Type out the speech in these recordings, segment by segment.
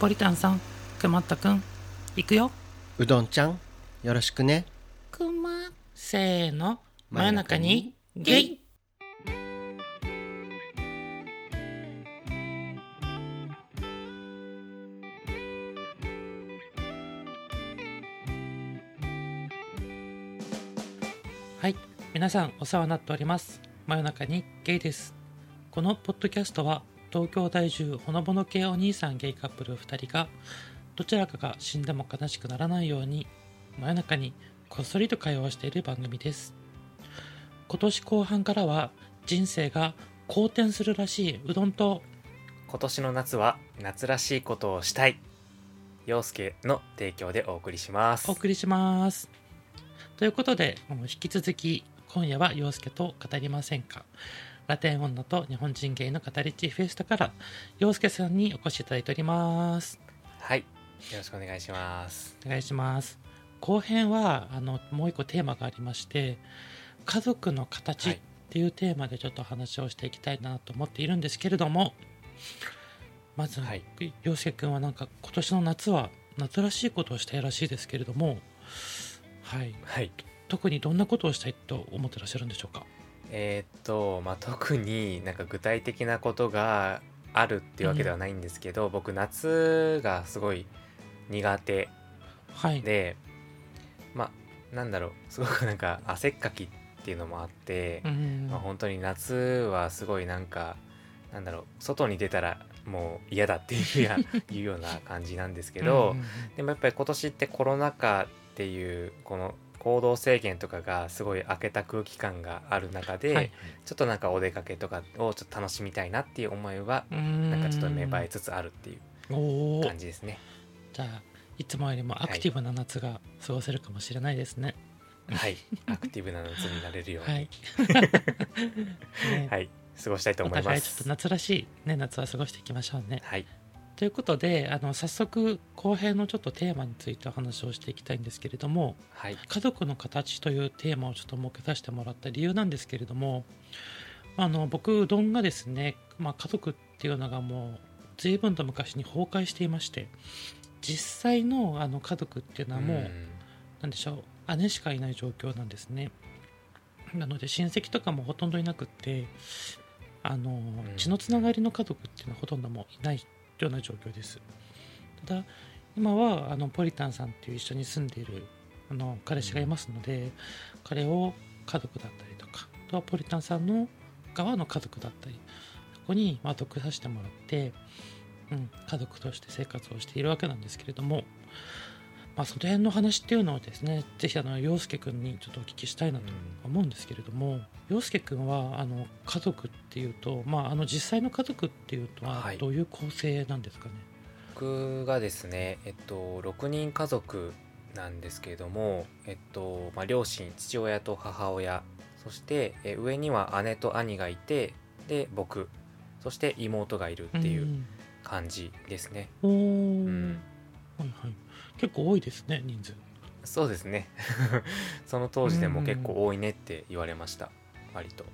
ポリタンさんくまったくん行くよ。うどんちゃんよろしくね。くませーの。真夜中にゲイ。はい皆さんお世話になっております。真夜中にゲイです。このポッドキャストは東京在住ほのぼの系お兄さんゲイカップル2人がどちらかが死んでも悲しくならないように真夜中にこっそりと会話をしている番組です。今年後半からは人生が好転するらしいうどんと今年の夏は夏らしいことをしたい。陽介の提供でお送りします。お送りします。ということで引き続き今夜は陽介と語りませんかラテン女と日本人芸の語り地フェスタから陽介さんにお越しいただいております。はい。よろしくお願いします。お願いします。後編はあのもう一個テーマがありまして家族の形はいっていうテーマでちょっと話をしていきたいなと思っているんですけれどもまず、はい。陽介君はなんか今年の夏は夏らしいことをしたいらしいですけれどもはい。はい。特にどんなことをしたいと思ってらっしゃるんでしょうか？えーっとまあ特になんか具体的なことがあるっていうわけではないんですけど、僕夏がすごい苦手はい。でまあなんだろうすごくなんか汗っかきっていうのもあって、うんまあ、本当に夏はすごいなんかなんだろう外に出たらもう嫌だっていうや いうような感じなんですけど、うんうん。でもやっぱり今年ってコロナ禍っていうこの行動制限とかがすごい開けた空気感がある中で、はい。ちょっとなんかお出かけとかをちょっと楽しみたいなっていう思いはうん。なんかちょっと芽生えつつあるっていう感じですね。じゃあいつもよりもアクティブな夏が過ごせるかもしれないですね。はい、アクティブな夏になれるように、は はい。過ごしたいとお思いま互いちょっとす。夏らしい、ね、夏は過ごしていきましょうね。はい、ということであの早速後編のちょっとテーマについてお話をしていきたいんですけれどもはい、家族の形というテーマをちょっと設けさせてもらった理由なんですけれどもあの僕うどんがですね、まあ、家族っていうのがもう随分と昔に崩壊していまして実際のあの家族っていうのはもう、ん。なんでしょう姉しかいない状況なんですね。なので親戚とかもほとんどいなくってあの、血のつながりの家族っていうのはほとんどもういないような状況です。ただ今はあのポリタンさんっていう一緒に住んでいるあの彼氏がいますので、彼を家族だったりとかあとはポリタンさんの側の家族だったりそこにまあ属させてもらって、うん、家族として生活をしているわけなんですけれどもまあ、その辺の話っていうのをですねぜひあの陽介君にちょっとお聞きしたいなと思うんですけれども、陽介君はあの家族っていうと、まあ、あの実際の家族っていうとははい。どういう構成なんですかね、僕がですね、えっと、6人家族なんですけれども、えっとまあ、両親父親と母親そしてえ上には姉と兄がいてで僕そして妹がいるっていう感じですね。うん、うん。はいはい、結構多いですね人数。そうですね。その当時でも結構多いねって言われました。割と。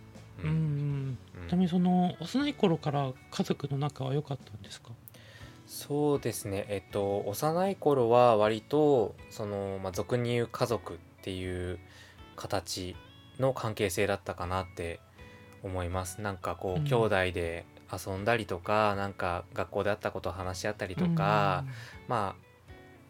うん、うんちなみにその幼い頃から家族の仲は良かったんですか？そうですね。えっと幼い頃は割とその、まあ、俗に言う家族っていう形の関係性だったかなって思います。なんかこう、うん。兄弟で遊んだりとかなんか学校であったことを話し合ったりとか、まあ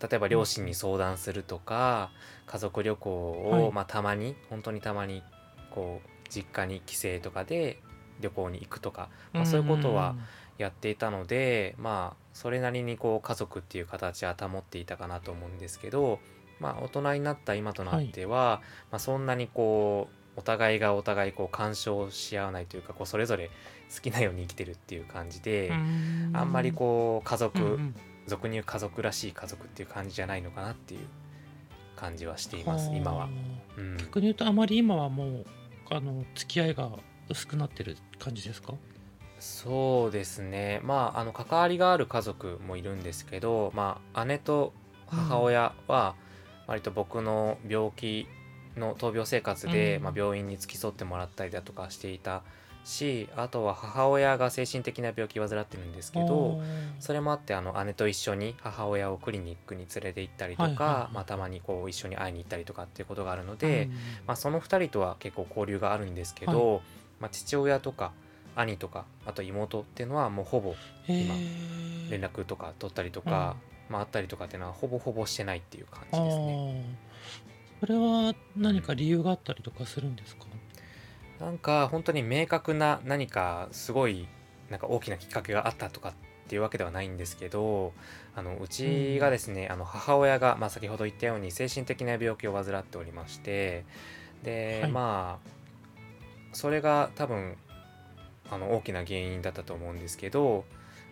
例えば両親に相談するとか、家族旅行を、はい。まあ、たまに本当にたまにこう実家に帰省とかで旅行に行くとか、まあ、そういうことはやっていたのでまあそれなりにこう家族っていう形は保っていたかなと思うんですけどまあ大人になった今となっては、まあ、そんなにこうお互いがお互いこう干渉し合わないというかこうそれぞれ好きなように生きてるっていう感じで、あんまりこう家族、俗に言う家族らしい家族っていう感じじゃないのかなっていう感じはしています今は。うん、逆に言うとあまり今はもうあの付き合いが薄くなってる感じですか？そうですね。まああの関わりがある家族もいるんですけど、まあ、姉と母親は割と僕の病気の闘病生活で、うん。まあ、病院に付き添ってもらったりだとかしていたしあとは母親が精神的な病気を患ってるんですけどそれもあってあの姉と一緒に母親をクリニックに連れて行ったりとか、はいはい。はいまあ、たまにこう一緒に会いに行ったりとかっていうことがあるので、うんまあ、その2人とは結構交流があるんですけど、まあ、父親とか兄とかあと妹っていうのはもうほぼへ今ー。連絡とか取ったりとか、まあ、あったりとかっていうのはほぼほぼしてないっていう感じですね。それは何か理由があったりとかするんですか？なんか本当に明確な何かすごいなんか大きなきっかけがあったとかっていうわけではないんですけどあのうちがですね、あの母親が、まあ、先ほど言ったように精神的な病気を患っておりましてで、はい。まあそれが多分あの大きな原因だったと思うんですけど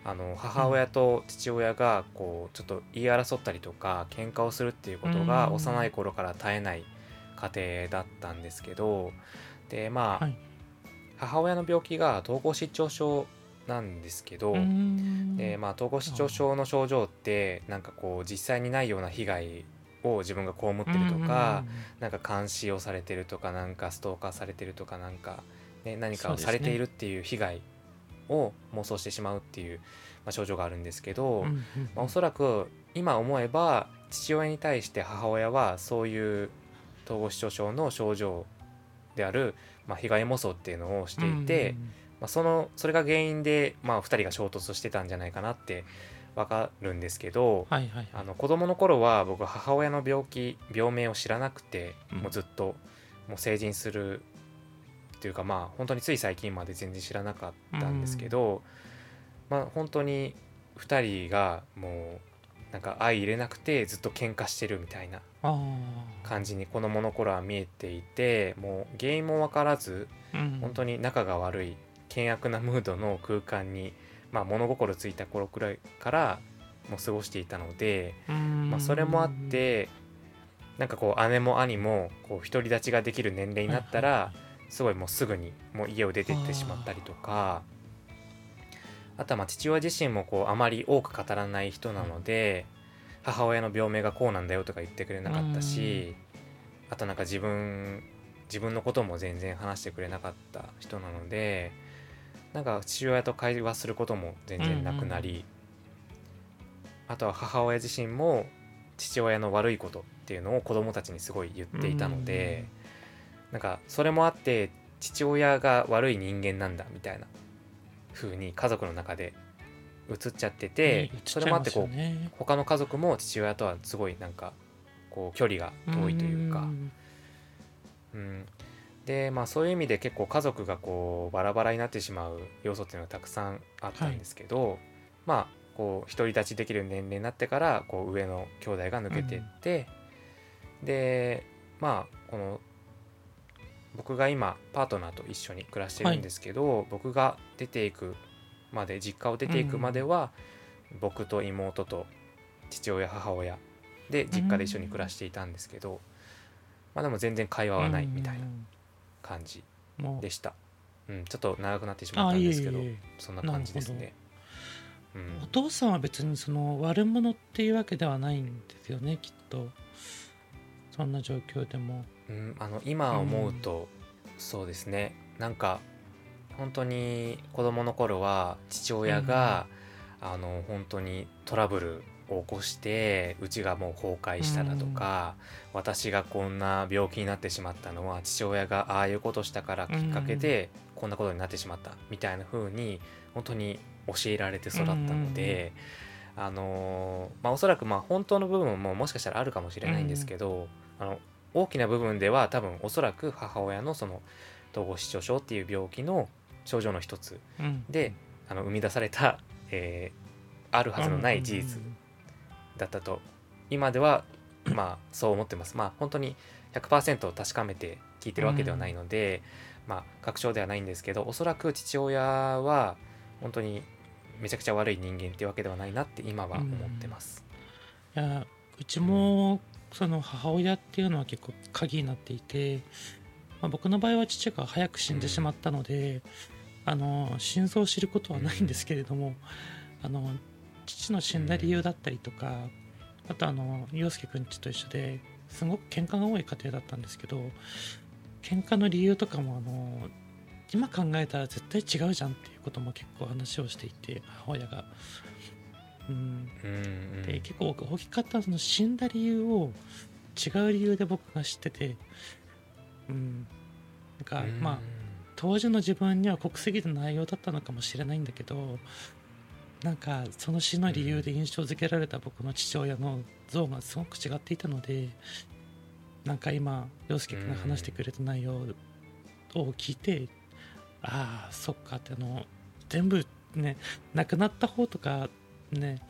あの母親と父親がこうちょっと言い争ったりとか喧嘩をするっていうことがうん。幼い頃から絶えない家庭だったんですけどでまあ、はい。母親の病気が統合失調症なんですけど、でまあ、統合失調症の症状ってなんかこう実際にないような被害を自分が被ってるとか、なんか監視をされてるとかなんかストーカーされてるとかなんか、ね、何かをされているっていう被害を妄想してしまうっていう、まあ、症状があるんですけど、うんうんうん。まあ、おそらく今思えば父親に対して母親はそういう統合失調症の症状である、まあ、被害妄想っていうのをしていて、まあ、そのそれが原因で、まあ、2人が衝突してたんじゃないかなってわかるんですけど、はいはいあの子供の頃は僕母親の病気病名を知らなくて、うん。もうずっともう成人するっていうかまあ本当につい最近まで全然知らなかったんですけど、まあ本当に2人がもうなんか相入れなくてずっと喧嘩してるみたいなあ感じに子供の頃は見えていてもう原因も分からずあ、うん、本当に仲が悪い険悪なムードの空間に、まあ、物心ついた頃くらいからもう過ごしていたので、まあ、それもあってなんかこう姉も兄もこう独り立ちができる年齢になったら、すごいもうすぐにもう家を出てってしまったりとかあとはまあ父親自身もこうあまり多く語らない人なので母親の病名がこうなんだよとか言ってくれなかったしあとなんか自分自分のことも全然話してくれなかった人なのでなんか父親と会話することも全然なくなり、あとは母親自身も父親の悪いことっていうのを子供たちにすごい言っていたので、なんかそれもあって父親が悪い人間なんだみたいな風に家族の中で映っちゃってて、それもあってこうう他の家族も父親とはすごいなんかこう距離が遠いというか、うん、でまあそういう意味で結構家族がこうバラバラになってしまう要素っていうのがたくさんあったんですけど、まあこう独り立ちできる年齢になってからこう上の兄弟が抜けてって、でまあこの僕が今パートナーと一緒に暮らしてるんですけど、僕が出ていくまで実家を出ていくまでは、僕と妹と父親母親で実家で一緒に暮らしていたんですけど、まあでも全然会話はないみたいな感じでした、うん、ちょっと長くなってしまったんですけどそんな感じですね、うん。お、父さんは別にその悪者っていうわけではないんですよねきっと。そんな状況でも。うん、あの今思うと、そうですね。なんか本当に子供の頃は父親が、あの本当にトラブルを起こしてうちがもう崩壊しただとか、私がこんな病気になってしまったのは父親がああいうことしたからきっかけでこんなことになってしまったみたいな風に本当に教えられて育ったので、あのまあ、おそらくまあ本当の部分ももしかしたらあるかもしれないんですけど、あの大きな部分では多分おそらく母親のその統合失調症っていう病気の症状の一つ。うん。であの生み出された、えーあるはずのない事実だったと。今ではまあそう思ってます。まあ本当に100%確かめて聞いてるわけではないので、まあ確証ではないんですけどおそらく父親は本当にめちゃくちゃ悪い人間っていうわけではないなって今は思ってます。いやうちもその母親っていうのは結構鍵になっていて、まあ、僕の場合は父が早く死んでしまったので、あの真相を知ることはないんですけれども、あの父の死んだ理由だったりとか、あとあの陽介くんちと一緒ですごく喧嘩が多い家庭だったんですけど喧嘩の理由とかもあの今考えたら絶対違うじゃんっていうことも結構話をしていて母親が。うん、うんうん。で結構大きかったその死んだ理由を違う理由で僕が知ってて、うん、なんかうん。まあ当時の自分には濃すぎる内容だったのかもしれないんだけどなんかその死の理由で印象付けられた僕の父親の像がすごく違っていたのでなんか今陽介君が話してくれた内容を聞いてああそっかってあの全部ね亡くなった方とかね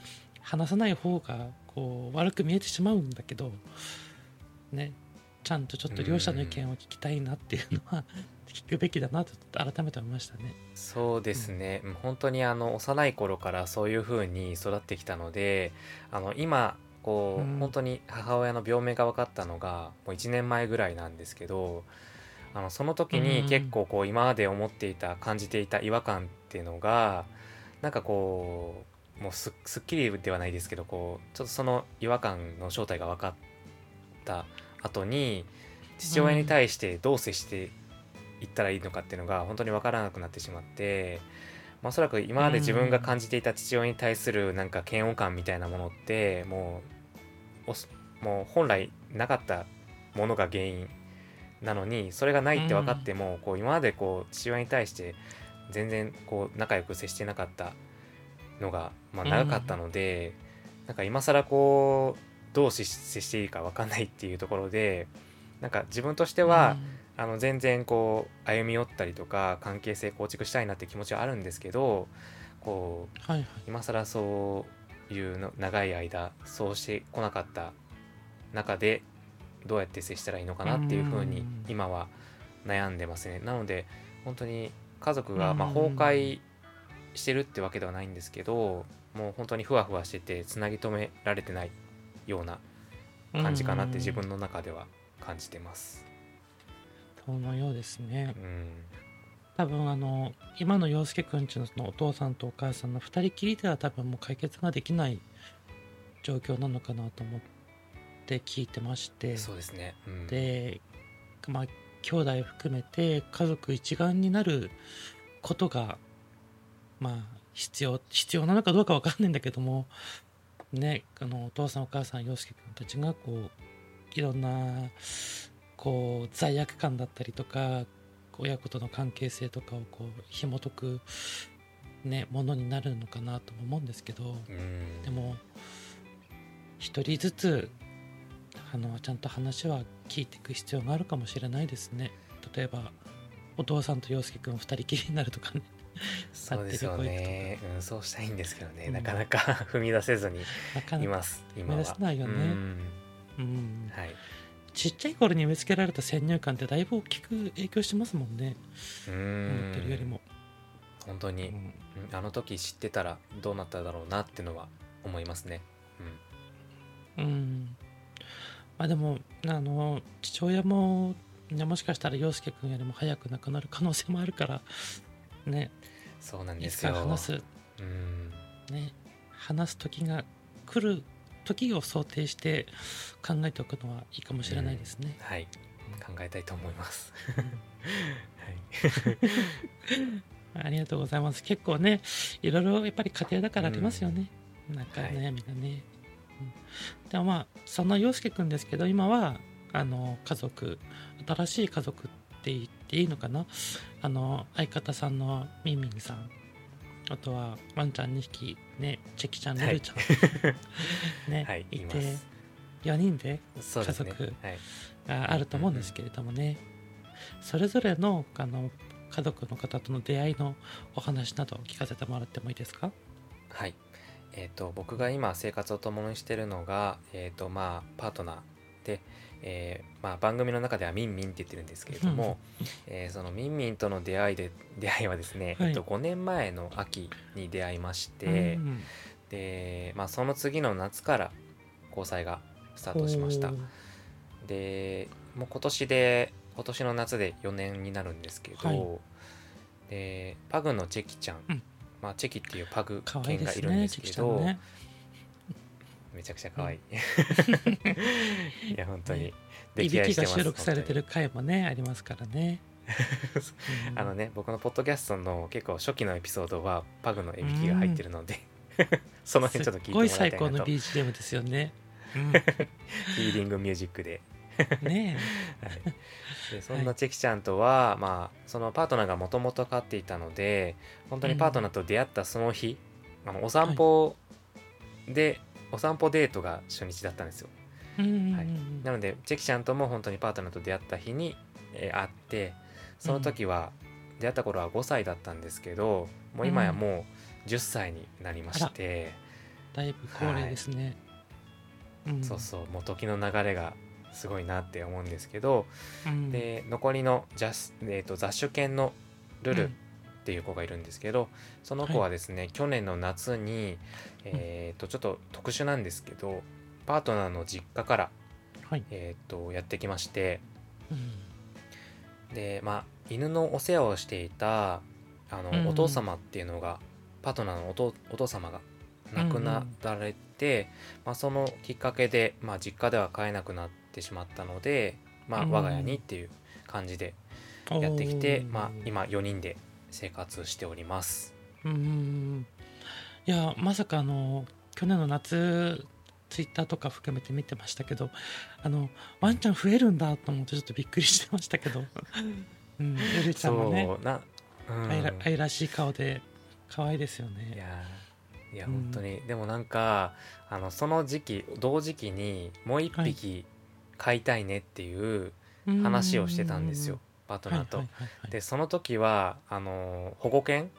話さない方がこう悪く見えてしまうんだけどねちゃんとちょっと両者の意見を聞きたいなっていうのは聞くべきだなと改めて思いましたね。そうですね、うん。本当にあの幼い頃からそういう風に育ってきたのであの今こう、うん。本当に母親の病名が分かったのがもう1年前ぐらいなんですけどあのその時にうん。結構こう今まで思っていた感じていた違和感っていうのがなんかこうもうすすっきりではないですけどこうちょっとその違和感の正体が分かった後に父親に対してどう接していったらいいのかっていうのが本当に分からなくなってしまって、まあ、おそらく今まで自分が感じていた父親に対するなんか嫌悪感みたいなものってもうもう本来なかったものが原因なのにそれがないって分かっても、こう今までこう父親に対して全然こう仲良く接してなかったのが、まあ、長かったので、なんか今更こうどうし接していいか分かんないっていうところでなんか自分としては、あの全然こう歩み寄ったりとか関係性構築したいなって気持ちはあるんですけどこうはいはい今更そういうの長い間そうしてこなかった中でどうやって接したらいいのかなっていうふうにうん今は悩んでますね。なので本当に家族がうんまあ崩壊してるってわけではないんですけどもう本当にふわふわしててつなぎ止められてないような感じかなって自分の中では感じてます。そのようですね。うん。多分あの今の陽介くんちのそのお父さんとお母さんの2人きりでは多分もう解決ができない状況なのかなと思って聞いてまして。そうですね。うん、でまあ兄弟含めて家族一丸になることがまあ必要必要なのかどうかわかんないんだけどもねあのお父さんお母さん陽介くんたちがこういろんなこう罪悪感だったりとか親子との関係性とかをこう紐解くねものになるのかなとも思うんですけど、うん。でも一人ずつあのちゃんと話は聞いていく必要があるかもしれないですね。例えばお父さんと陽介くん二人きりになるとかね。そうですよね、うん、そうしたいんですけどね、うん。なかなか 踏み出せずになかないかます今は踏み出せないよね。うん。うん。はいちっちゃい頃に植え付けられた先入観ってだいぶ大きく影響してますもんね。う思ってるよりんも、本当に、うん。うん。あの時知ってたらどうなっただろうなってのは思いますね。うん。まあでもあの父親も、ね、もしかしたら陽介くんよりも早く亡くなる可能性もあるからね。そうなんいつですよ。か話す。うん。ね。話す時が来る時を想定して考えておくのはいいかもしれないですね。はい。考えたいと思います。はい。ありがとうございます。結構ね、いろいろやっぱり家庭だからありますよね。なんかはい悩みがね。うん。でもまあ、そんな陽介くんですけど、今は、あの、家族、新しい家族って言っていいのかな？あの、相方さんのミンミンさん、あとはワンちゃん2匹、ね、チェキちゃん、はいルルちゃん、ね、はいいています、4人で家族はいがあると思うんですけれどもね、それぞれのあの家族の方との出会いのお話などを聞かせてもらってもいいですか？はい。えっ、と僕が今生活を共にしているのがえっ、とまあパートナーで、えーまあ番組の中ではミンミンって言ってるんですけれども、えーそのミンミンとの出会いで出会いはですね、はい。えっと5年前の秋に出会いまして、うんでまあその次の夏から交際がスタートしました。でもう今年で今年の夏で4年になるんですけど、はい。でパグのチェキちゃん、うん。まあ、チェキっていうパグ犬がいるんですけど。めちゃくちゃ可愛い、いや本当に。ね。いびきが収録されてるる回もね、ありますからね。う んあのね僕のポッドキャストの結構初期のエピソードはパグのいびきが入ってるので、その辺ちょっと聞いてもらいたいなと。すっごい最高の BGM ですよね。うん、ヒーリングミュージックで。ね はい、でそんなチェキちゃんとは、まあ、そのパートナーがもともと飼っていたので本当にパートナーと出会ったその日、あのお散歩で、お散歩デートが初日だったんですよ。え。うんうんうん。はい。なのでチェキちゃんとも本当にパートナーと出会った日に、えー会ってその時は、出会った頃は5歳だったんですけどもう今やもう10歳になりまして、だいぶ高齢ですね。うん。そうそうもう時の流れがすごいなって思うんですけど、うん。で残りのジャス、えー、と雑種犬のルルっうん。ていう子がいるんですけど、その子はですね、去年の夏に、えー、とちょっと特殊なんですけどパートナーの実家から、はい。えー、とやってきまして。うん。でまあ犬のお世話をしていたあの、うん。お父様っていうのがパートナーのお父お父様が亡くなられて、まあ、そのきっかけで、まあ、実家では飼えなくなってしまったので、まあ、うん。我が家にっていう感じでやってきて、おー。まあ、今4人で生活しております。うんいやまさかあの去年の夏ツイッターとか含めて見てましたけどあのワンちゃん増えるんだと思ってちょっとびっくりしてましたけど、うん、ゆるちゃんもねそうな、うん、愛ら愛らしい顔で可愛いですよいね。いやうん。本当に、でもなんかあのその時期同時期にもう一匹飼いたいねっていう話をしてたんですよ、パートナーと。はいはいはいはい。でその時はあの保護犬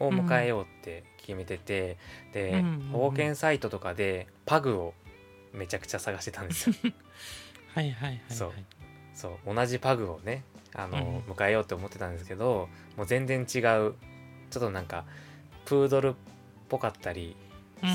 を迎えようって決めてて、で、うん保護犬サイトとかでパグをめちゃくちゃ探してたんですよ。はいはいはいはい。そう。そう同じパグをねあの、う迎えようって思ってたんですけどもう全然違う。ちょっとなんかプードルっぽかったり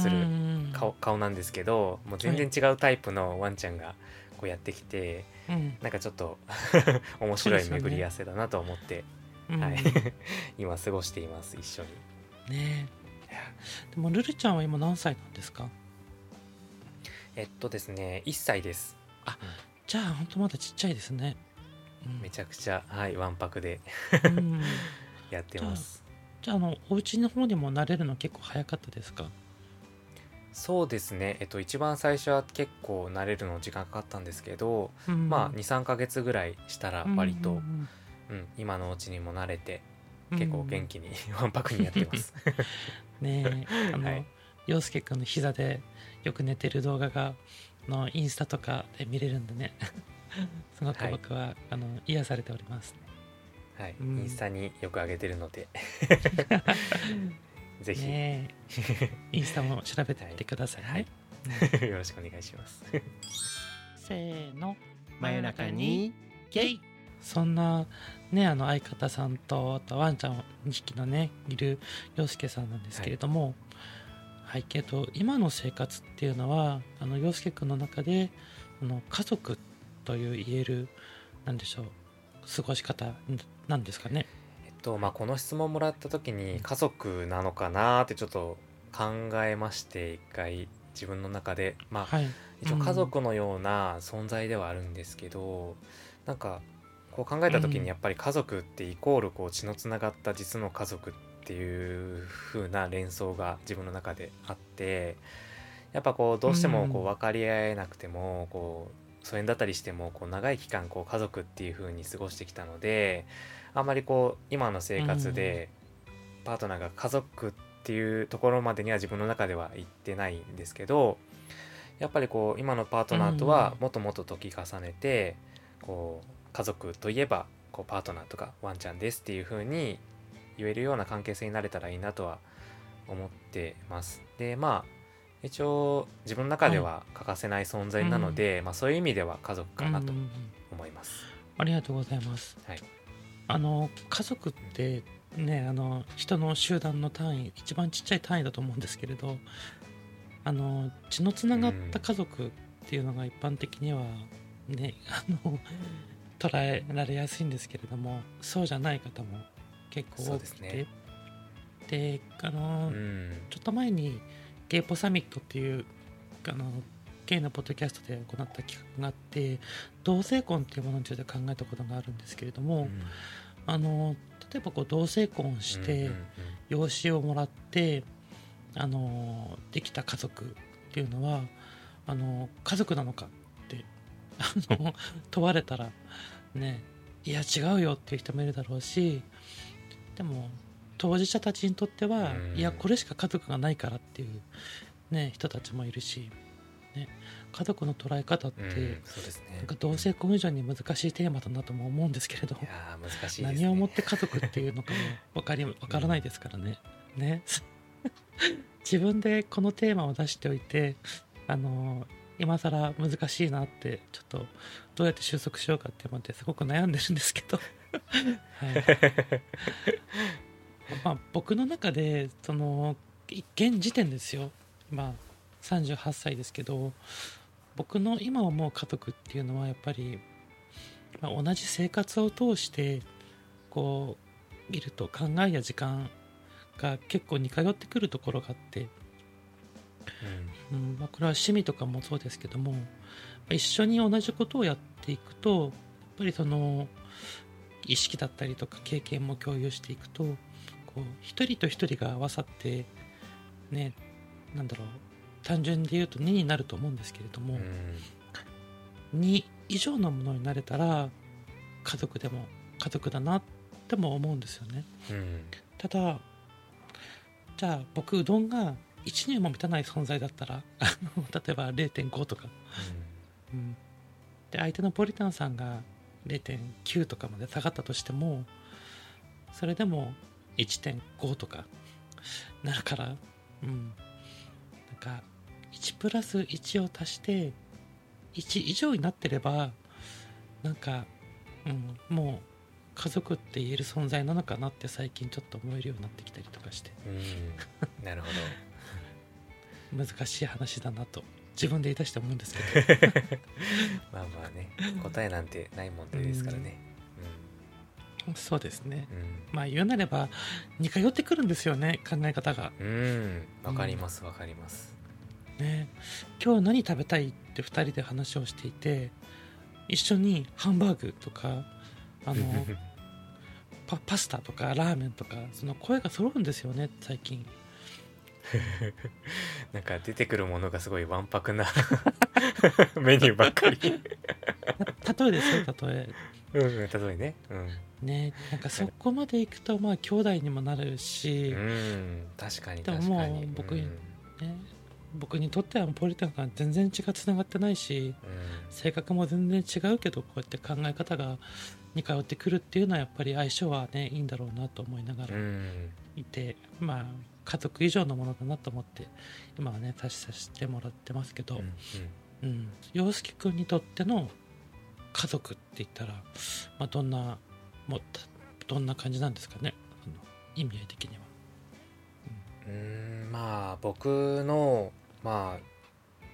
するうん顔顔なんですけどもう全然違うタイプのワンちゃんがこうやってきて、うん。なんかちょっと 面白い巡り合わせだなと思って、うん。はい。今過ごしています一緒に。ね。えでもルルちゃんは今何歳なんですか？えっとですね1歳です。じゃあ本当まだちっちゃいですね。うん。めちゃくちゃはいわんぱくでうん。やってますじゃああのお家の方にも慣れるの結構早かったですか？そうですね。えっと一番最初は結構慣れるの時間かかったんですけど、うん。まあ23ヶ月ぐらいしたら割と、うんうん。今のうちにも慣れてうん。結構元気に わんぱくにやってます。ねえあの、はい。陽介君の膝でよく寝てる動画があのインスタとかで見れるんでね。すごくはい。僕は、あの癒されております、はい、うん。インスタによく上げてるので。ぜひ、ねえ。インスタも調べてみてくださいね、はい。よろしくお願いします。せーの。真夜中にゲイ。そんなねあの相方さんとあとワンちゃん2匹のねいる洋介さんなんですけれども。はい、けど今の生活っていうのはあの洋介君の中であの家族という言えるなんでしょう過ごし方なんですかね。えっとまあこの質問もらった時に家族なのかなってちょっと考えまして一回自分の中で。まあはい。一応うん。家族のような存在ではあるんですけど、なんかこう考えた時うん。にやっぱり家族ってイコールこう血のつながった実の家族っていう風な連想が自分の中であってやっぱこうどうしてもこうん。う分かり合えなくてもこう疎遠だったりしてもこう長い期間こう家族っていう風に過ごしてきたのであんまりこう今の生活でパートナーが家族っていうところまでには自分の中では行ってないんですけどやっぱりこう今のパートナーとはうんもっともっと時重ねてこう家族といえばこうパートナーとかワンちゃんですっていう風に言えるような関係性になれたらいいなとは思ってます。でまあ一応自分の中では欠かせない存在なので、まあ、そういう意味では家族かなとうんうんうん。思います。ありがとうございます。はい。あの家族ってねあの人の集団の単位一番ちっちゃい単位だと思うんですけれどあの血のつながった家族っていうのが一般的にはねあの捉えられやすいんですけれどもそうじゃない方も結構多くて。ですね。であの、うん。ちょっと前にゲイポサミットっていうあのゲイのポッドキャストで行った企画があって同性婚っていうものについて考えたことがあるんですけれども、あの例えばこう同性婚して、うんうん。養子をもらってあのできた家族っていうのはあの家族なのかってあの 問われたらねいや違うよっていう人もいるだろうしでも当事者たちにとっては、うん。いやこれしか家族がないからっていう、ね、人たちもいるし、ね、家族の捉え方って、うんうんそうですね。なんか同性婚以上に難しいテーマだなとも思うんですけれどいやー難しいですね。何をもって家族っていうのかも 分かり分からないですからね。ね。自分でこのテーマを出しておいてあの今更難しいなってちょっとどうやって収束しようかって思ってすごく悩んでるんですけど、はいまあ、僕の中でその現時点ですよ。今38歳ですけど僕の今思う家族っていうのはやっぱり、まあ、同じ生活を通してこういると考えや時間が結構似通ってくるところがあって、うんまあ、これは趣味とかもそうですけどもまあ一緒に同じことをやっていくとやっぱりその意識だったりとか経験も共有していくとこう一人と一人が合わさってねなんだろう単純で言うと2になると思うんですけれども、うん。うん2以上のものになれたら家族でも家族だなっても思うんですよね。うん。ただじゃあ僕うどんが1年も満たない存在だったら例えば0.5とか、うん、で相手のポリタンさんが0.9とかまで下がったとしてもそれでも1.5とか。なるからうん。なんか1プラス1を足して1以上になってればなんか、うん、もう家族って言える存在なのかなって最近ちょっと思えるようになってきたりとかして。うん。うんなるほ 難しい話だなと自分で言い出して思うんですけど。ど まあまあね答えなんてない問題ですからねそうですね。うん。まあ言うなれば似通ってくるんですよね考え方が。うん。うんわかりますわかります。ね。今日何食べたいって2人で話をしていて一緒にハンバーグとかあの パパスタとかラーメンとかその声が揃うんですよね最近。なんか出てくるものがすごいわんぱくな メニューばっかり。例えですよ例え。うんうん例えね。うんねなんかそこまでいくとまあ兄弟にもなるし、うん確かにでももう僕うん。ね、僕にとってはポリタンが全然血がつながってないし性格も全然違うけどこうやって考え方が似通ってくるっていうのはやっぱり相性はねいいんだろうなと思いながらうん。うんいて、まあ家族以上のものだなと思って今はね足しさせてもらってますけど、うん。うん。洋介君にとっての家族って言ったら、まあ、どんなもうたどんな感じなんですかね？あの意味合い的には。うーん。まあ僕のまあ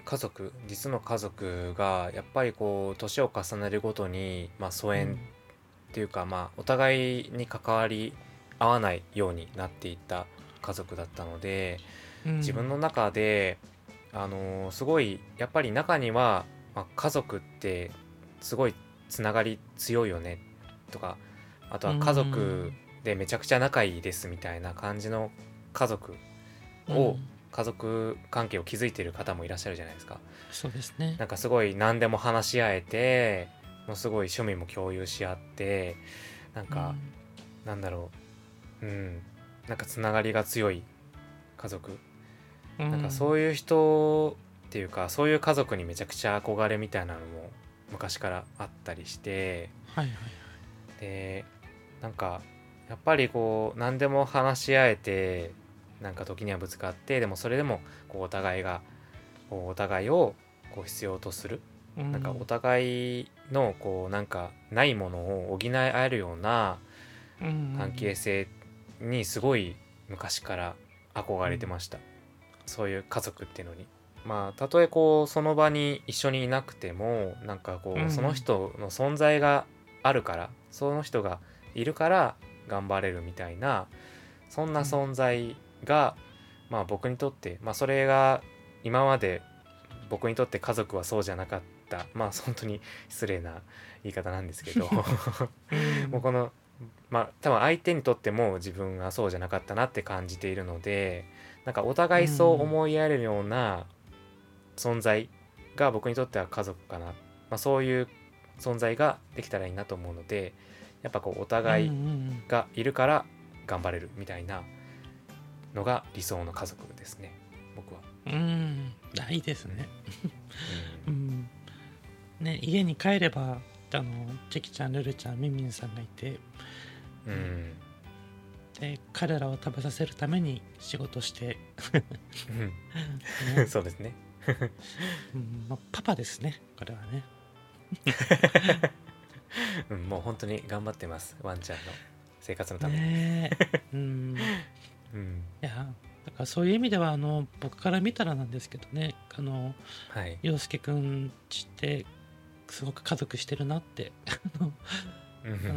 家族実の家族がやっぱりこう年を重ねるごとに、まあ、疎遠っていうか、まあお互いに関わり合わないようになっていった家族だったのでうん。自分の中で、あのーすごいやっぱり中には、まあ、家族ってすごいつながり強いよねとかあとは家族でめちゃくちゃ仲いいですみたいな感じの家族をうん。家族関係を築いている方もいらっしゃるじゃないですか。そうですね。なんかすごい何でも話し合えてもうすごい趣味も共有し合ってなんか、なんだろう。うん。なんかつながりが強い家族。うなんかそういう人っていうかそういう家族にめちゃくちゃ憧れみたいなのも昔からあったりしてはいはい。でなんかやっぱりこう何でも話し合えてなんか時にはぶつかってでもそれでもこうお互いがこうお互いをこう必要とするうなんかお互いのこうなんかないものを補い合えるような関係性にすごい昔から憧れてました、そういう家族っていうのに。まあたとえこうその場に一緒にいなくてもなんかこうん。うその人の存在があるからその人がいるから頑張れるみたいなそんな存在がまあ僕にとってまあそれが今まで僕にとって家族はそうじゃなかった。まあ本当に失礼な言い方なんですけど。うん。もうこのまあ多分相手にとっても自分がそうじゃなかったなって感じているのでなんかお互いそう思いやれるような存在が僕にとっては家族かな、まあ、そういう存在ができたらいいなと思うのでやっぱこうお互いがいるから頑張れるみたいなのが理想の家族ですね。僕は。うん。うんあいいですね。ううん。んね家に帰ればあのチェキちゃんルルちゃんミンミンさんがいて。うん。で彼らを食べさせるために仕事して、うん。ね。そうですね。うん。まあ、パパですねこれはね うん、もう本当に頑張ってますワンちゃんの生活のために。ねえ。うん。うん、いやだからそういう意味ではあの僕から見たらなんですけどねあのはい。陽介くんちってすごく家族してるなってあ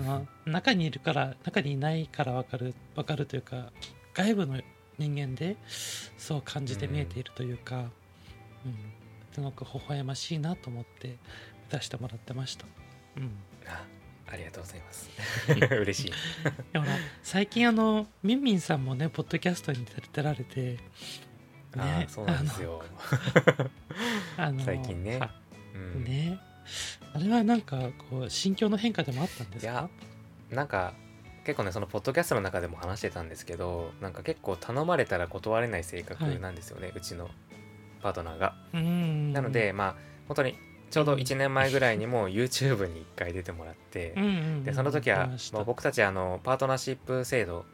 の中にいるから中にいないから分かる分かるというか外部の人間でそう感じて見えているというか、うん。すごく微笑ましいなと思って出してもらってました。うんあありがとうございます。嬉しい。でも最近あのみんみんさんもねポッドキャストに出られて、あーそうなんですよ。あの 最近ねあうん、ねあれはなんかこう心境の変化でもあったんですか？いやなんか結構ねそのポッドキャストの中でも話してたんですけどなんか結構頼まれたら断れない性格なんですよね、うちのパートナーが。うんなのでまあ本当にちょうど1年前ぐらいにも YouTube に1回出てもらって、でその時は見まあ僕たちあのパートナーシップ制度っ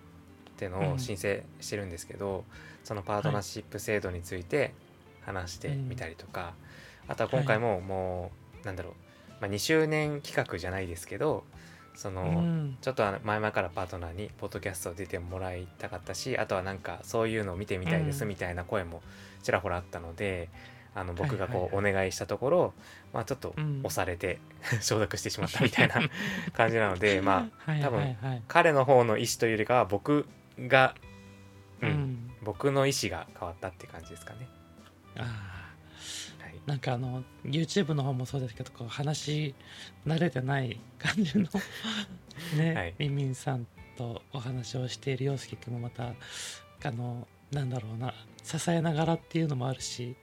ていうのを申請してるんですけど、そのパートナーシップ制度について話してみたりとか、あとは今回ももう、なんだろう、まあ、2周年企画じゃないですけどその、うん。ちょっと前々からパートナーにポッドキャスト出てもらいたかったしあとはなんかそういうのを見てみたいですうん。みたいな声もちらほらあったので、あの僕がこうお願いしたところ、まあ、ちょっとうん。押されて 承諾してしまったみたいな 感じなのでまあはい多分彼の方の意思というよりかは僕が、ううん。ん僕の意思が変わったって感じですかね。あはい。ーなんかあの YouTube の方もそうですけどこう話慣れてない感じの ね、はい。みんみんさんとお話をしている陽介君もまたあのなんだろうな支えながらっていうのもあるし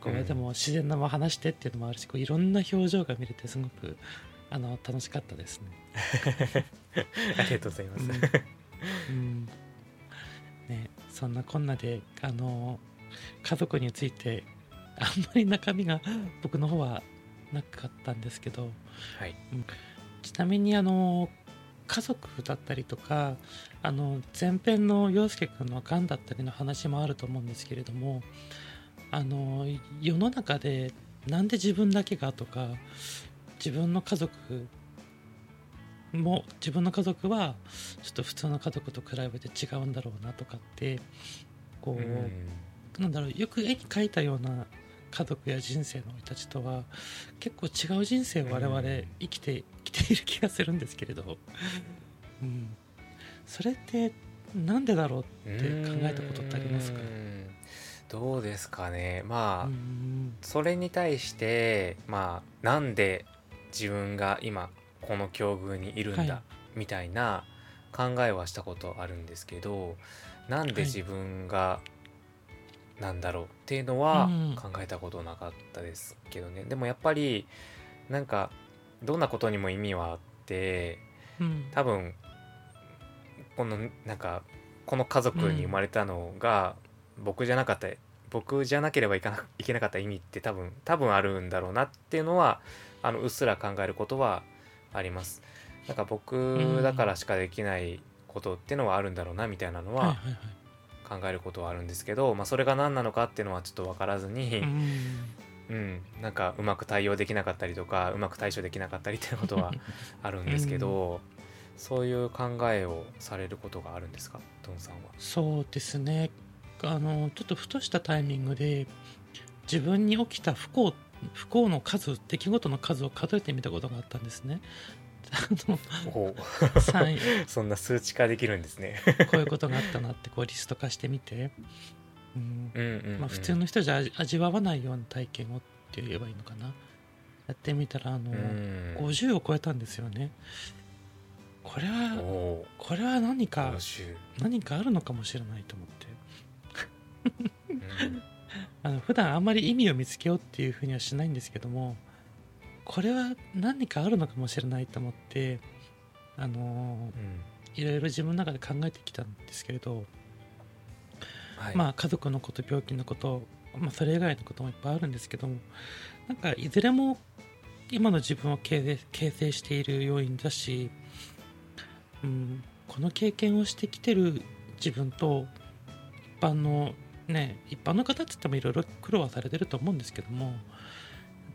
こう、うんでも自然なまま話してっていうのもあるしこういろんな表情が見れてすごくあの楽しかったですね。ありがとうございます。うんね、そんなこんなであの家族についてあんまり中身が僕の方はなかったんですけどはい。ちなみにあの家族だったりとかあの前編の陽介君のがんだったりの話もあると思うんですけれどもあの世の中でなんで自分だけがとか自分の家族も自分の家族はちょっと普通の家族と比べて違うんだろうなとかってこう、うん。なんだろうよく絵に描いたような家族や人生の人たちとは結構違う人生を我々うん。生きてきている気がするんですけれど、うん、それってなんでだろうって考えたことってありますか？どうですかね。まあ、うんそれに対してまあなんで自分が今この境遇にいるんだ、はい。みたいな考えはしたことあるんですけどなんで自分がなんだろうっていうのはうん。考えたことなかったですけどね、でもやっぱりなんかどんなことにも意味はあってうん。多分このなんかこの家族に生まれたのが僕じゃなかった、僕じゃなければいかないけなかった意味って多分多分あるんだろうなっていうのはあのうっすら考えることはあります。なんか僕だからしかできないことっていうのはあるんだろうなみたいなのは考えることはあるんですけど、まあ、それが何なのかっていうのはちょっと分からずに、うん。うん、なんかうまく対応できなかったりとかうまく対処できなかったりっていうことはあるんですけど、そういう考えをされることがあるんですか？ドンさんは。そうですねあのちょっとふとしたタイミングで自分に起きた不幸不幸の数出来事の数を数えてみたことがあったんですね。あ のお3 そんな数値化できるんですね。こういうことがあったなってこうリスト化してみて、うん。うんうん、うん。まあ、普通の人じゃ味味わわないような体験をって言えばいいのかな。やってみたらあの、うん。50を超えたんですよね。これおはおこれは何ーか何かあるのかもしれないと思って。うんあの普段あんまり意味を見つけようっていうふうにはしないんですけどもこれは何かあるのかもしれないと思ってあのうん。いろいろ自分の中で考えてきたんですけれど、はい、まあ家族のこと病気のこと、まあ、それ以外のこともいっぱいあるんですけどもなんかいずれも今の自分を形成形成している要因だし、うん、この経験をしてきてる自分と一般のね一般の方っつってもいろいろ苦労はされてると思うんですけどもやっ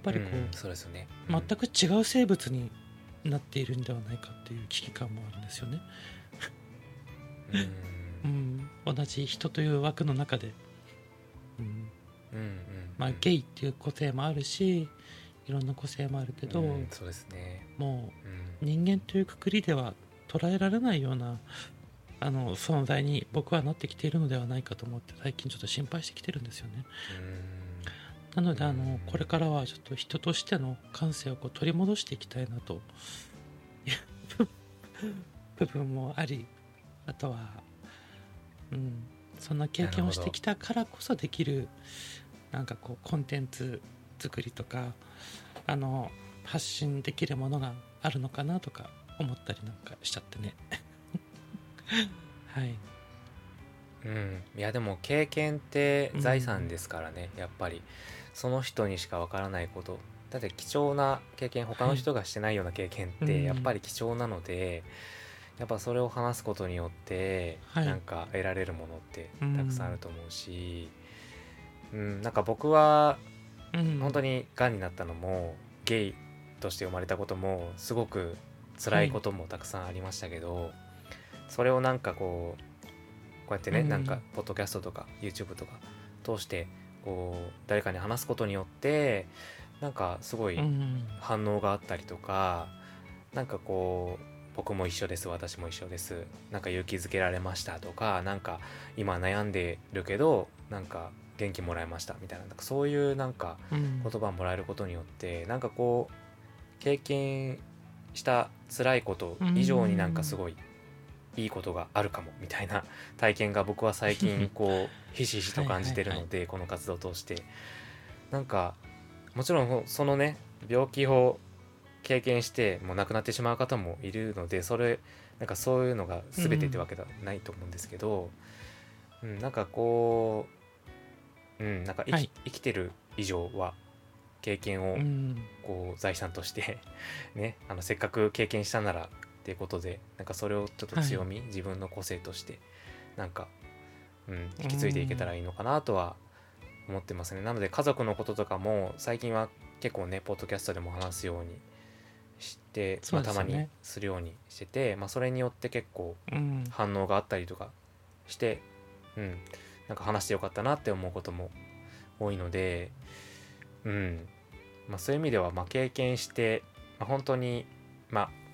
ぱりこう、うんそうですよね、全く違う生物になっているんではないかっていう危機感もあるんですよね。うん。うん、同じ人という枠の中で、うん。うんうんまあ、ゲイっていう個性もあるしいろんな個性もあるけど、うんそうですね、もうん。う人間というくくりでは捉えられないようなあの存在に僕はなってきているのではないかと思って最近ちょっと心配してきてるんですよね。なのであのこれからはちょっと人としての感性をこう取り戻していきたいなと。い う部分もありあとは、うん、そんな経験をしてきたからこそできるなんかこうコンテンツ作りとかあの発信できるものがあるのかなとか思ったりなんかしちゃってねはい。うん、いやでも経験って財産ですからね、やっぱり。その人にしかわからないこと。だって貴重な経験他の人がしてないような経験っうん。てやっぱり貴重なので、やっぱそれを話すことによってはい。なんか得られるものってうん。たくさんあると思うし、うん。なんか僕はうん。本当にがんになったのもゲイとして生まれたこともすごく辛いこともたくさんありましたけど、それをなんかこうこうやってね、うん。なんかポッドキャストとか YouTube とか通してこう誰かに話すことによってなんかすごいうん反応があったりとか、なんかこう僕も一緒です私も一緒ですなんか勇気づけられましたとかなんか今悩んでるけどなんか元気もらいましたみたいななんかそういうなんかうん。言葉もらえることによってなんかこう経験した辛いこと以上になんかすごいいいことがあるかもみたいな体験が僕は最近 こうひしひしと感じてるのでこの活動を通して。なんかもちろんそのね病気を経験してもう亡くなってしまう方もいるのでそれなんかそういうのが全てってわけではないと思うんですけど、うんなんかこう、うん、なんか生き,、はい。生きてる以上は経験をうん。こう財産として ねあのせっかく経験したならっていうことでなんかそれをちょっと強み、自分の個性としてなんか、うん、引き継いでいけたらいいのかなとは思ってますね。なので家族のこととかも最近は結構ねポッドキャストでも話すようにして、まあ、たまにするようにしてて、まあ、それによって結構うん。反応があったりとかして、うん、なんか話してよかったなって思うことも多いので、うん。まあ、そういう意味ではまあ経験して、まあ、本当にまあ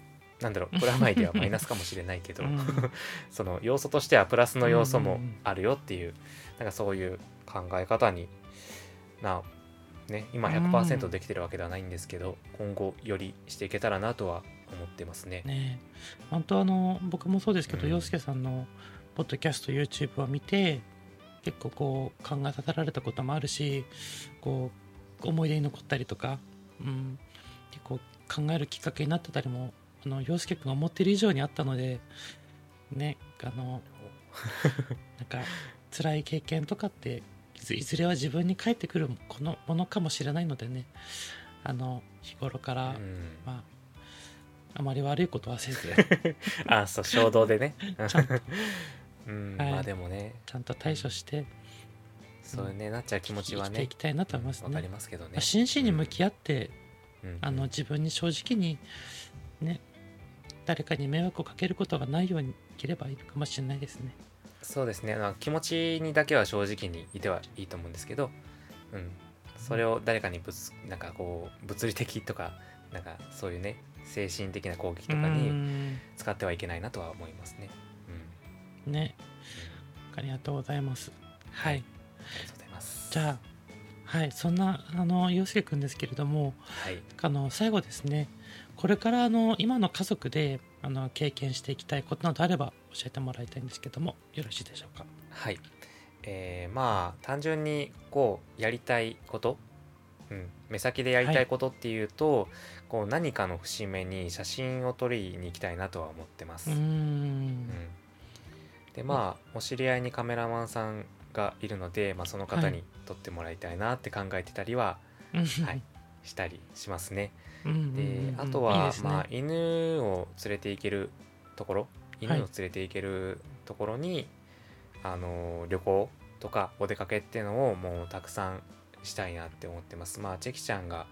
なんだろうプラマイではマイナスかもしれないけど、うん。その要素としてはプラスの要素もうんうんうんあるよっていうなんかそういう考え方になね今100%できてるわけではないんですけど、今後よりしていけたらなとは思ってますね。ね本当あの僕もそうですけど、うん。洋介さんのポッドキャスト YouTube を見て結構こう考えさせられたこともあるしこう思い出に残ったりとか、うん、結構考えるきっかけになってたりもあの洋介君が思ってる以上にあったのでねあの なんか辛い経験とかっていずれは自分に返ってくるこのものかもしれないのでね。あの日頃から、うん。まああまり悪いことはせず。あそう衝動でね。ちゃんと。うん、はい。まあでもね。ちゃんと対処してそういうねなっちゃう気持ちは生きてねいきたいなと思いますね。うんわかり。ますけどね。まあ真摯に向き合って、うん。あの自分に正直にね誰かに迷惑をかけることがないように生きればいいのかもしれないですね。そうですね。まあ気持ちにだけは正直にいてはいいと思うんですけど、うん、それを誰かにぶつなんかこう物理的とかなんかそういうね精神的な攻撃とかうにん。使ってはいけないなとは思いますね。うん、ね。ありがとうございます。はい。ありがとうございます。じゃあはい。そんなあの洋介くんですけれどもはい、あの最後ですねこれからあの今の家族であの経験していきたいことなどあれば教えてもらいたいんですけどもよろしいでしょうか？はい。えーまあ単純にこうやりたいこと、うん、目先でやりたいことっていうと、こう何かの節目に写真を撮りに行きたいなとは思ってます。うん。ん。でまあお知り合いにカメラマンさんがいるので、まあ、その方に撮ってもらいたいなって考えてたりは、はい、したりしますね。うんうんうんでうん。あとはね。まあ、犬を連れて行けるところ犬を連れて行けるところに、あの旅行とかお出かけっていうのをもうたくさんしたいなって思ってます。まあチェキちゃんが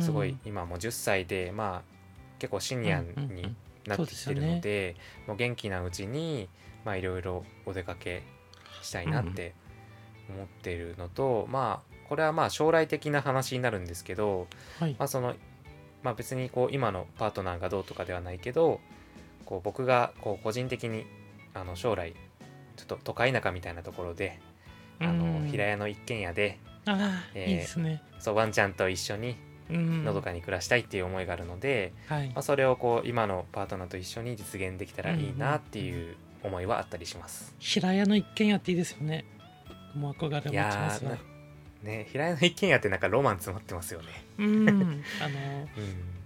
すごい今もう10歳で、まあ結構シニアうんうんうんになってきてるので,、もう元気なうちにまあいろいろお出かけしたいなって思ってるのと、まあこれはまあ将来的な話になるんですけど、はい。まあそのまあ別にこう今のパートナーがどうとかではないけどこう僕がこう個人的にあの将来ちょっと都会田舎みたいなところであうん。の平屋の一軒家でああ、えーいいですね。そうワンちゃんと一緒にうん。のどかに暮らしたいっていう思いがあるので、はい。まあ、それをこう今のパートナーと一緒に実現できたらいいなっていう思いはあったりします。平屋の一軒家っていいですよね。もう憧れ持ちますわね平屋の一軒家ってなんかロマン詰まってますよね。うん。あのうん。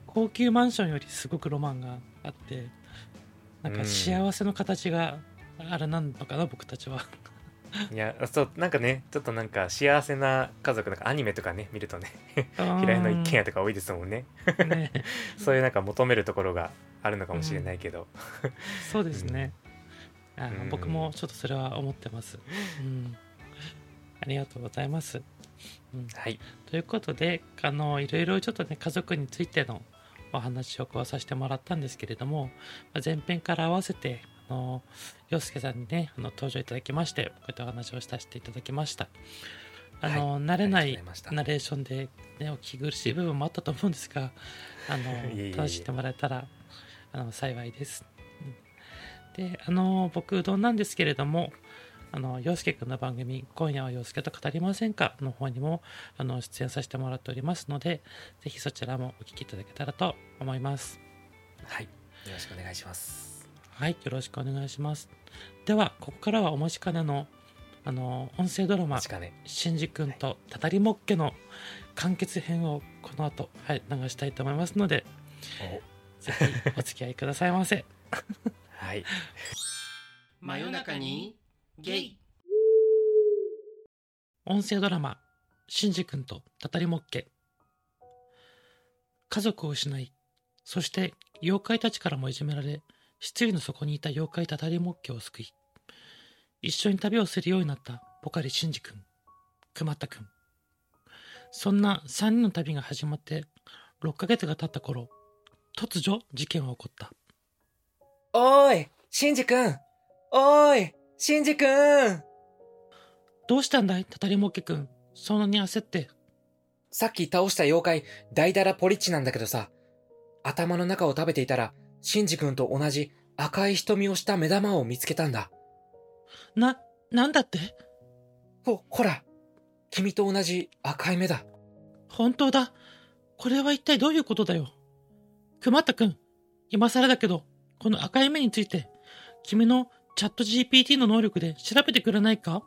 高級マンションよりすごくロマンがあってなんか幸せの形があれなのかな、僕たちは。いやそうなんかねちょっとなんか幸せな家族なんかアニメとかね見るとね平屋の一軒家とか多いですもんね。家ね。そういうなんか求めるところがあるのかもしれないけど、そうですね、あうん。僕もちょっとそれは思ってます、うん、ありがとうございます、うん、はい。ということであのいろいろちょっとね家族についてのお話をこうさせてもらったんですけれどもまあ前編から合わせてあの洋介さんにねあの登場いただきましてこういったお話をさせていただきました。あの、はい。慣れないナレーションで、ね、お聞き苦しい部分もあったと思うんですがあの 楽しんでもらえたらあの幸いです。うん。であの僕うどんなんですけれどもあの陽介くんの番組「今夜は陽介と語りませんか?」の方にもあの出演させてもらっておりますのでぜひそちらもお聞きいただけたらと思います。はいよろしくお願いしますはい、よろしくお願いします。では、ここからはお待ちかねの、あの、音声ドラマ確、かねシンジ君とたたりもっけの完結編をこの後、はい、流したいと思いますので、ぜひお付き合いくださいませ。はい真夜中にゲイ音声ドラマ、シンジ君とたたりもっけ。家族を失い、そして妖怪たちからもいじめられ、失意の底にいた妖怪たたりもっけを救い、一緒に旅をするようになったポカリシンジ君、くまった君。そんな三人の旅が始まって6ヶ月が経った頃、突如事件は起こった。おーいシンジ君おーいシンジ君どうしたんだい？たたりもっけ君。そんなに焦って。さっき倒した妖怪ダイダラポリッチなんだけどさ頭の中を食べていたらシンジ君と同じ赤い瞳をした目玉を見つけたんだな、なんだって？ほ、ほら君と同じ赤い目だ本当だ。これは一体どういうことだよ？くまったくん、今更だけど、この赤い目について、君のチャット GPT の能力で調べてくれないか？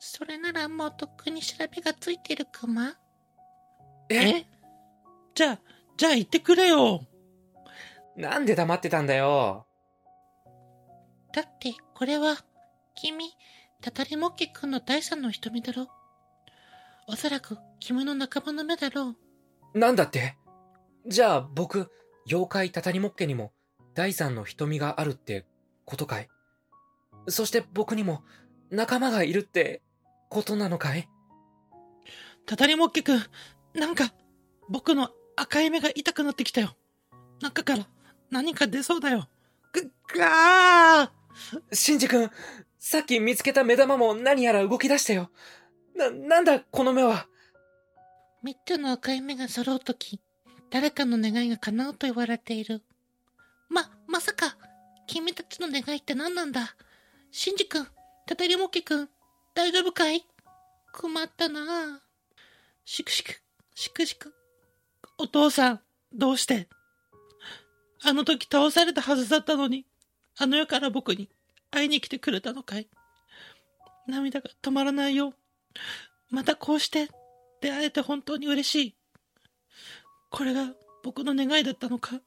それならもうとっくに調べがついてるかまえ？じゃあ、じゃあ言ってくれよ。なんで黙ってたんだよだって、これは、君、たたりもっけくんの第三の瞳だろ。おそらく、君の仲間の目だろう。なんだって？じゃあ僕、妖怪たたりもっけにも第三の瞳があるってことかい？そして僕にも仲間がいるってことなのかい？たたりもっけくん、なんか、僕の赤い目が痛くなってきたよ。中から何か出そうだよ。ぐ、がーシンジ君、さっき見つけた目玉も何やら動き出したよ。な、なんだこの目は？三つの赤い目が揃うとき、誰かの願いが叶うと言われている。ま、まさか、君たちの願いって何なんだ？シンジ君、たたりもっけくん、大丈夫かい？困ったな。しくしく、しくしく。お父さん、どうして？あの時倒されたはずだったのに、あの世から僕に会いに来てくれたのかい？涙が止まらないよ。またこうして出会えて本当に嬉しい。これが僕の願いだったのか？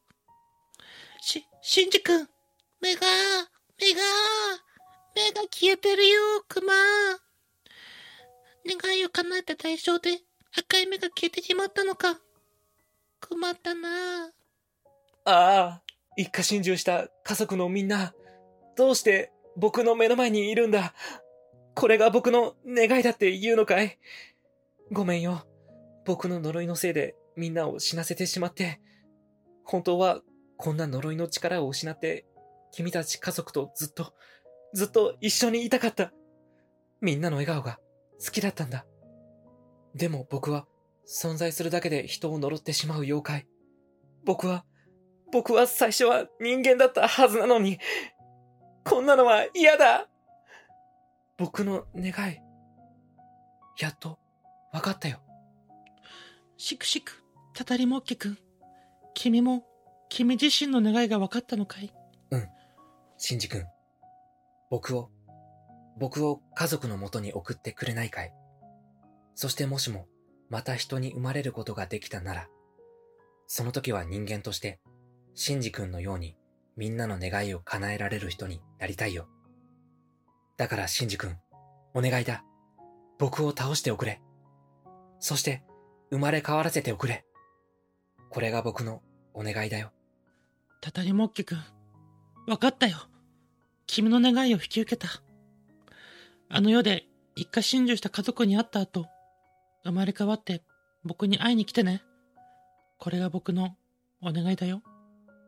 し、しんじ君。目が、目が、目が消えてるよ、クマ。願いを叶えた対象で赤い目が消えてしまったのか。困ったなああ、一家心中した家族のみんな、どうして僕の目の前にいるんだこれが僕の願いだって言うのかいごめんよ。僕の呪いのせいでみんなを死なせてしまって。本当はこんな呪いの力を失って君たち家族とずっと、ずっと一緒にいたかった。みんなの笑顔が好きだったんだ。でも僕は存在するだけで人を呪ってしまう妖怪。僕は、僕は最初は人間だったはずなのに、こんなのは嫌だ僕の願い、やっと分かったよ。しくしく、たたりもっけくん。君も、君自身の願いが分かったのかい？うん。しんじくん。僕を、僕を家族のもとに送ってくれないかいそしてもしも、また人に生まれることができたなら、その時は人間として、しんじくんのようにみんなの願いを叶えられる人になりたいよ。だからしんじくん、お願いだ。僕を倒しておくれ。そして、生まれ変わらせておくれ。これが僕のお願いだよ。たたりもっけくん、わかったよ。君の願いを引き受けた。あの世で一家心中した家族に会った後、生まれ変わって僕に会いに来てね。これが僕のお願いだよ。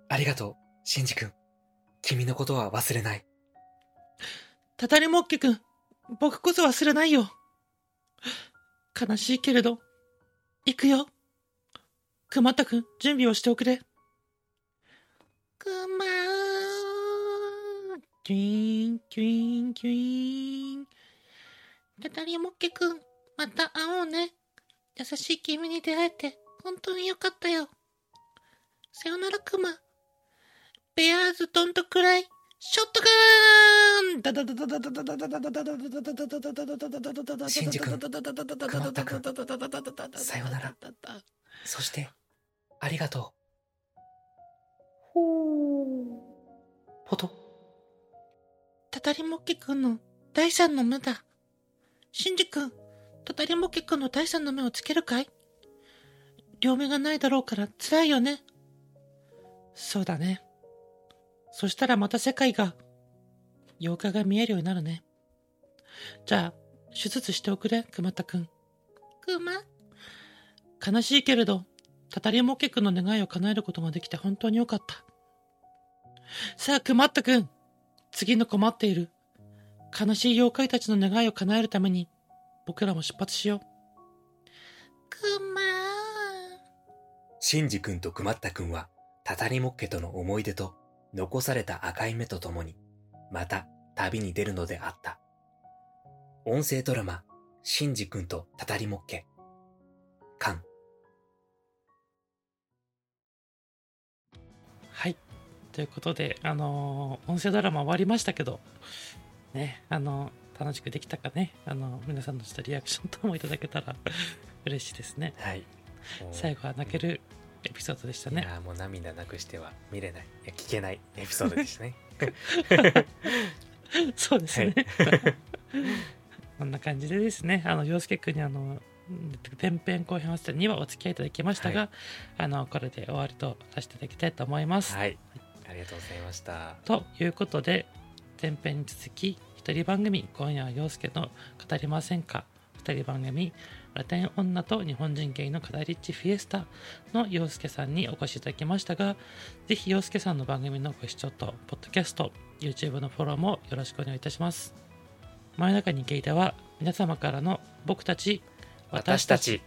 ありがとう、しんじくん。君のことは忘れない。たたりもっけくん、僕こそ忘れないよ。悲しいけれど、行くよ。くまったくん、準備をしておくれ。くまーキュイーン、キュイーン、キュイン。たたりもっけくん、また会おうね。優しい君に出会えて、本当によかったよ。さよならくま。ベアーズドントクライ。ショットガンダダダダダダダダダダダダダダダダダダシンジ君くまったくんさよならそして、ありがとう。ほー。ポト。たたりもっけくんの第三の目だ。シンジ君、たたりもっけくんの第三の目をつけるかい？両目がないだろうから辛いよね。そうだね。そしたらまた世界が、妖怪が見えるようになるね。じゃあ、手術しておくれ、くまったくん。くま悲しいけれど、たたりもけくんの願いを叶えることができて本当によかった。さあ、くまったくん。次の困っている、悲しい妖怪たちの願いを叶えるために、僕らも出発しよう。くまシンジ君とくまったくんは、たたりもっけとの思い出と残された赤い目とともに、また旅に出るのであった。音声ドラマ、シンジ君とたたりもっけ。カということで、あのー音声ドラマ終わりましたけど、ね、あのー楽しくできたかね、あのー皆さんのしたリアクションともいただけたら 嬉しいですね。はい。最後は泣けるエピソードでしたね。いやーもう涙なくしては見れない。いや、聞けないエピソードでしたね。そうですね。こんな感じでですね、あの、洋介くんにあの、前編後編合わせて2話お付き合いいただきましたが、はいあの、これで終わりとさせていただきたいと思います。はい。ありがとうございました。ということで、前編に続き、一人番組、今夜は洋介の語りませんか二人番組、ラテン女と日本人芸の語りっちフィエスタの洋介さんにお越しいただきましたが、ぜひ洋介さんの番組のご視聴と、ポッドキャスト、YouTube のフォローもよろしくお願いいたします。真夜中にゲイでは、皆様からの僕たち、私たち。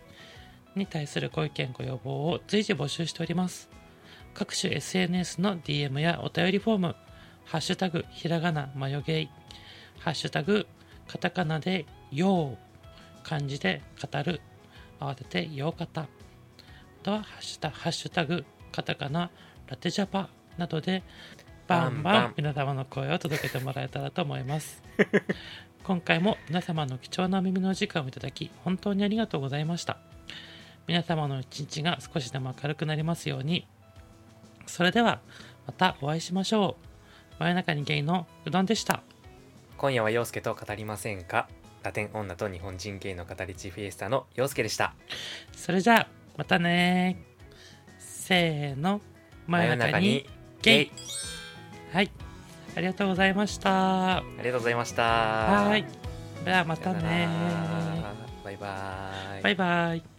に対するご意見ご要望を随時募集しております各種 SNS の DM やお便りフォーム「ハッシュタグひらがなマヨゲイ」「ハッシュタグカタカナでよう」漢字で語る合わせてようかたあとはハッシュタハッシュタグカタカナラテジャパなどでバンバン皆様の声を届けてもらえたらと思います。今回も皆様の貴重な耳の時間をいただき本当にありがとうございました。皆様の一日が少しでも明るくなりますようにそれではまたお会いしましょう。真夜中にゲイのうどんでした。今夜は陽介と語りませんか？ラテン女と日本人ゲイの語り地フィエスタの陽介でした。それじゃあまたね。せーの。真夜中にゲイ。はい。ありがとうございました。ありがとうございました。はい。ではまたね。バイバイ。バイバイ